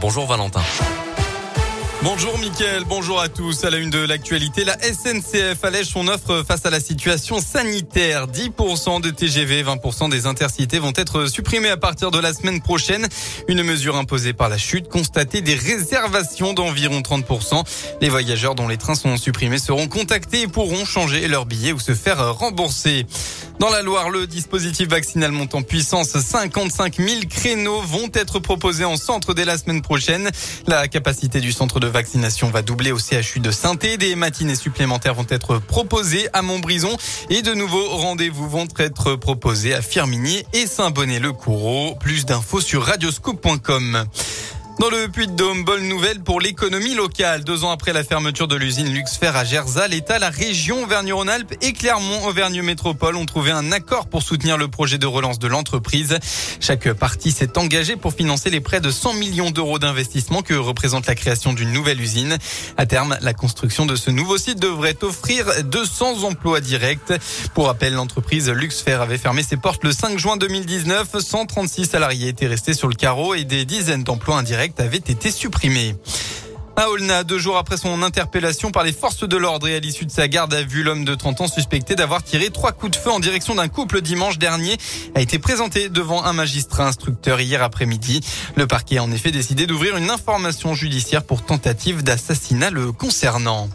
Bonjour Valentin. Bonjour Mickaël, bonjour à tous. À la une de l'actualité, la SNCF allège son offre face à la situation sanitaire. 10% de TGV, 20% des intercités vont être supprimés à partir de la semaine prochaine. Une mesure imposée par la chute constatée des réservations d'environ 30%. Les voyageurs dont les trains sont supprimés seront contactés et pourront changer leur billet ou se faire rembourser. Dans la Loire, le dispositif vaccinal monte en puissance. 55 000 créneaux vont être proposés en centre dès la semaine prochaine. La capacité du centre de vaccination va doubler au CHU de saint Des matinées supplémentaires vont être proposées à Montbrison et de nouveaux rendez-vous vont être proposés à Firminy et Saint-Bonnet-le-Coureau. Plus d'infos sur radioscope.com. Dans le Puy-de-Dôme, bonne nouvelle pour l'économie locale. Deux ans après la fermeture de l'usine Luxfer à Gerza, l'État, la région Auvergne-Rhône-Alpes et Clermont-Auvergne Métropole ont trouvé un accord pour soutenir le projet de relance de l'entreprise. Chaque partie s'est engagée pour financer les près de 100 millions d'euros d'investissement que représente la création d'une nouvelle usine. À terme, la construction de ce nouveau site devrait offrir 200 emplois directs. Pour rappel, l'entreprise Luxfer avait fermé ses portes le 5 juin 2019. 136 salariés étaient restés sur le carreau et des dizaines d'emplois indirects avait été supprimé. À Olna, deux jours après son interpellation par les forces de l'ordre et à l'issue de sa garde à vue, l'homme de 30 ans suspecté d'avoir tiré trois coups de feu en direction d'un couple dimanche dernier a été présenté devant un magistrat instructeur hier après-midi. Le parquet a en effet décidé d'ouvrir une information judiciaire pour tentative d'assassinat le concernant.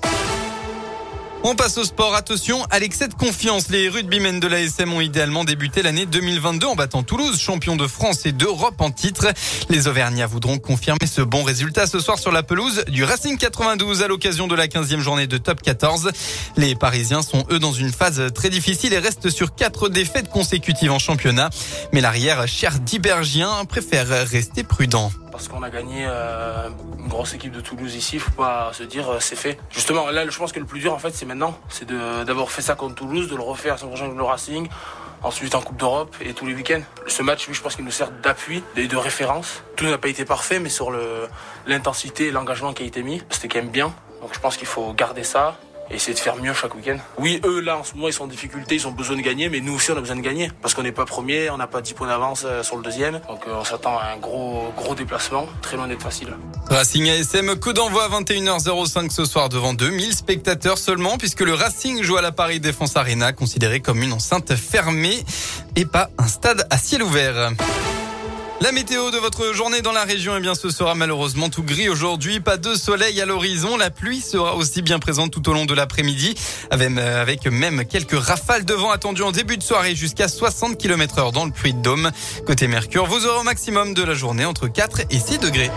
On passe au sport. Attention à l'excès de confiance. Les rugbymen de l'ASM ont idéalement débuté l'année 2022 en battant Toulouse, champion de France et d'Europe en titre. Les Auvergnats voudront confirmer ce bon résultat ce soir sur la pelouse du Racing 92 à l'occasion de la 15e journée de top 14. Les Parisiens sont eux dans une phase très difficile et restent sur quatre défaites consécutives en championnat. Mais l'arrière cher d'Ibergien préfère rester prudent parce qu'on a gagné euh, une grosse équipe de Toulouse ici. Faut pas se dire euh, c'est fait. Justement, là, je pense que le plus dur en fait, c'est c'est d'avoir fait ça contre Toulouse, de le refaire ce prochain le Racing, ensuite en Coupe d'Europe et tous les week-ends. Ce match, lui, je pense qu'il nous sert d'appui et de référence. Tout n'a pas été parfait, mais sur l'intensité et l'engagement qui a été mis, c'était quand même bien. Donc je pense qu'il faut garder ça et essayer de faire mieux chaque week-end. Oui, eux, là, en ce moment, ils sont en difficulté, ils ont besoin de gagner, mais nous aussi, on a besoin de gagner. Parce qu'on n'est pas premier, on n'a pas 10 points d'avance euh, sur le deuxième. Donc, euh, on s'attend à un gros, gros déplacement, très loin d'être facile. Racing ASM, coup d'envoi à 21h05 ce soir devant 2000 spectateurs seulement, puisque le Racing joue à la Paris Défense Arena, considéré comme une enceinte fermée et pas un stade à ciel ouvert. La météo de votre journée dans la région, eh bien, ce sera malheureusement tout gris aujourd'hui. Pas de soleil à l'horizon. La pluie sera aussi bien présente tout au long de l'après-midi, avec, même quelques rafales de vent attendues en début de soirée jusqu'à 60 km heure dans le puits de Dôme. Côté Mercure, vous aurez au maximum de la journée entre 4 et 6 degrés.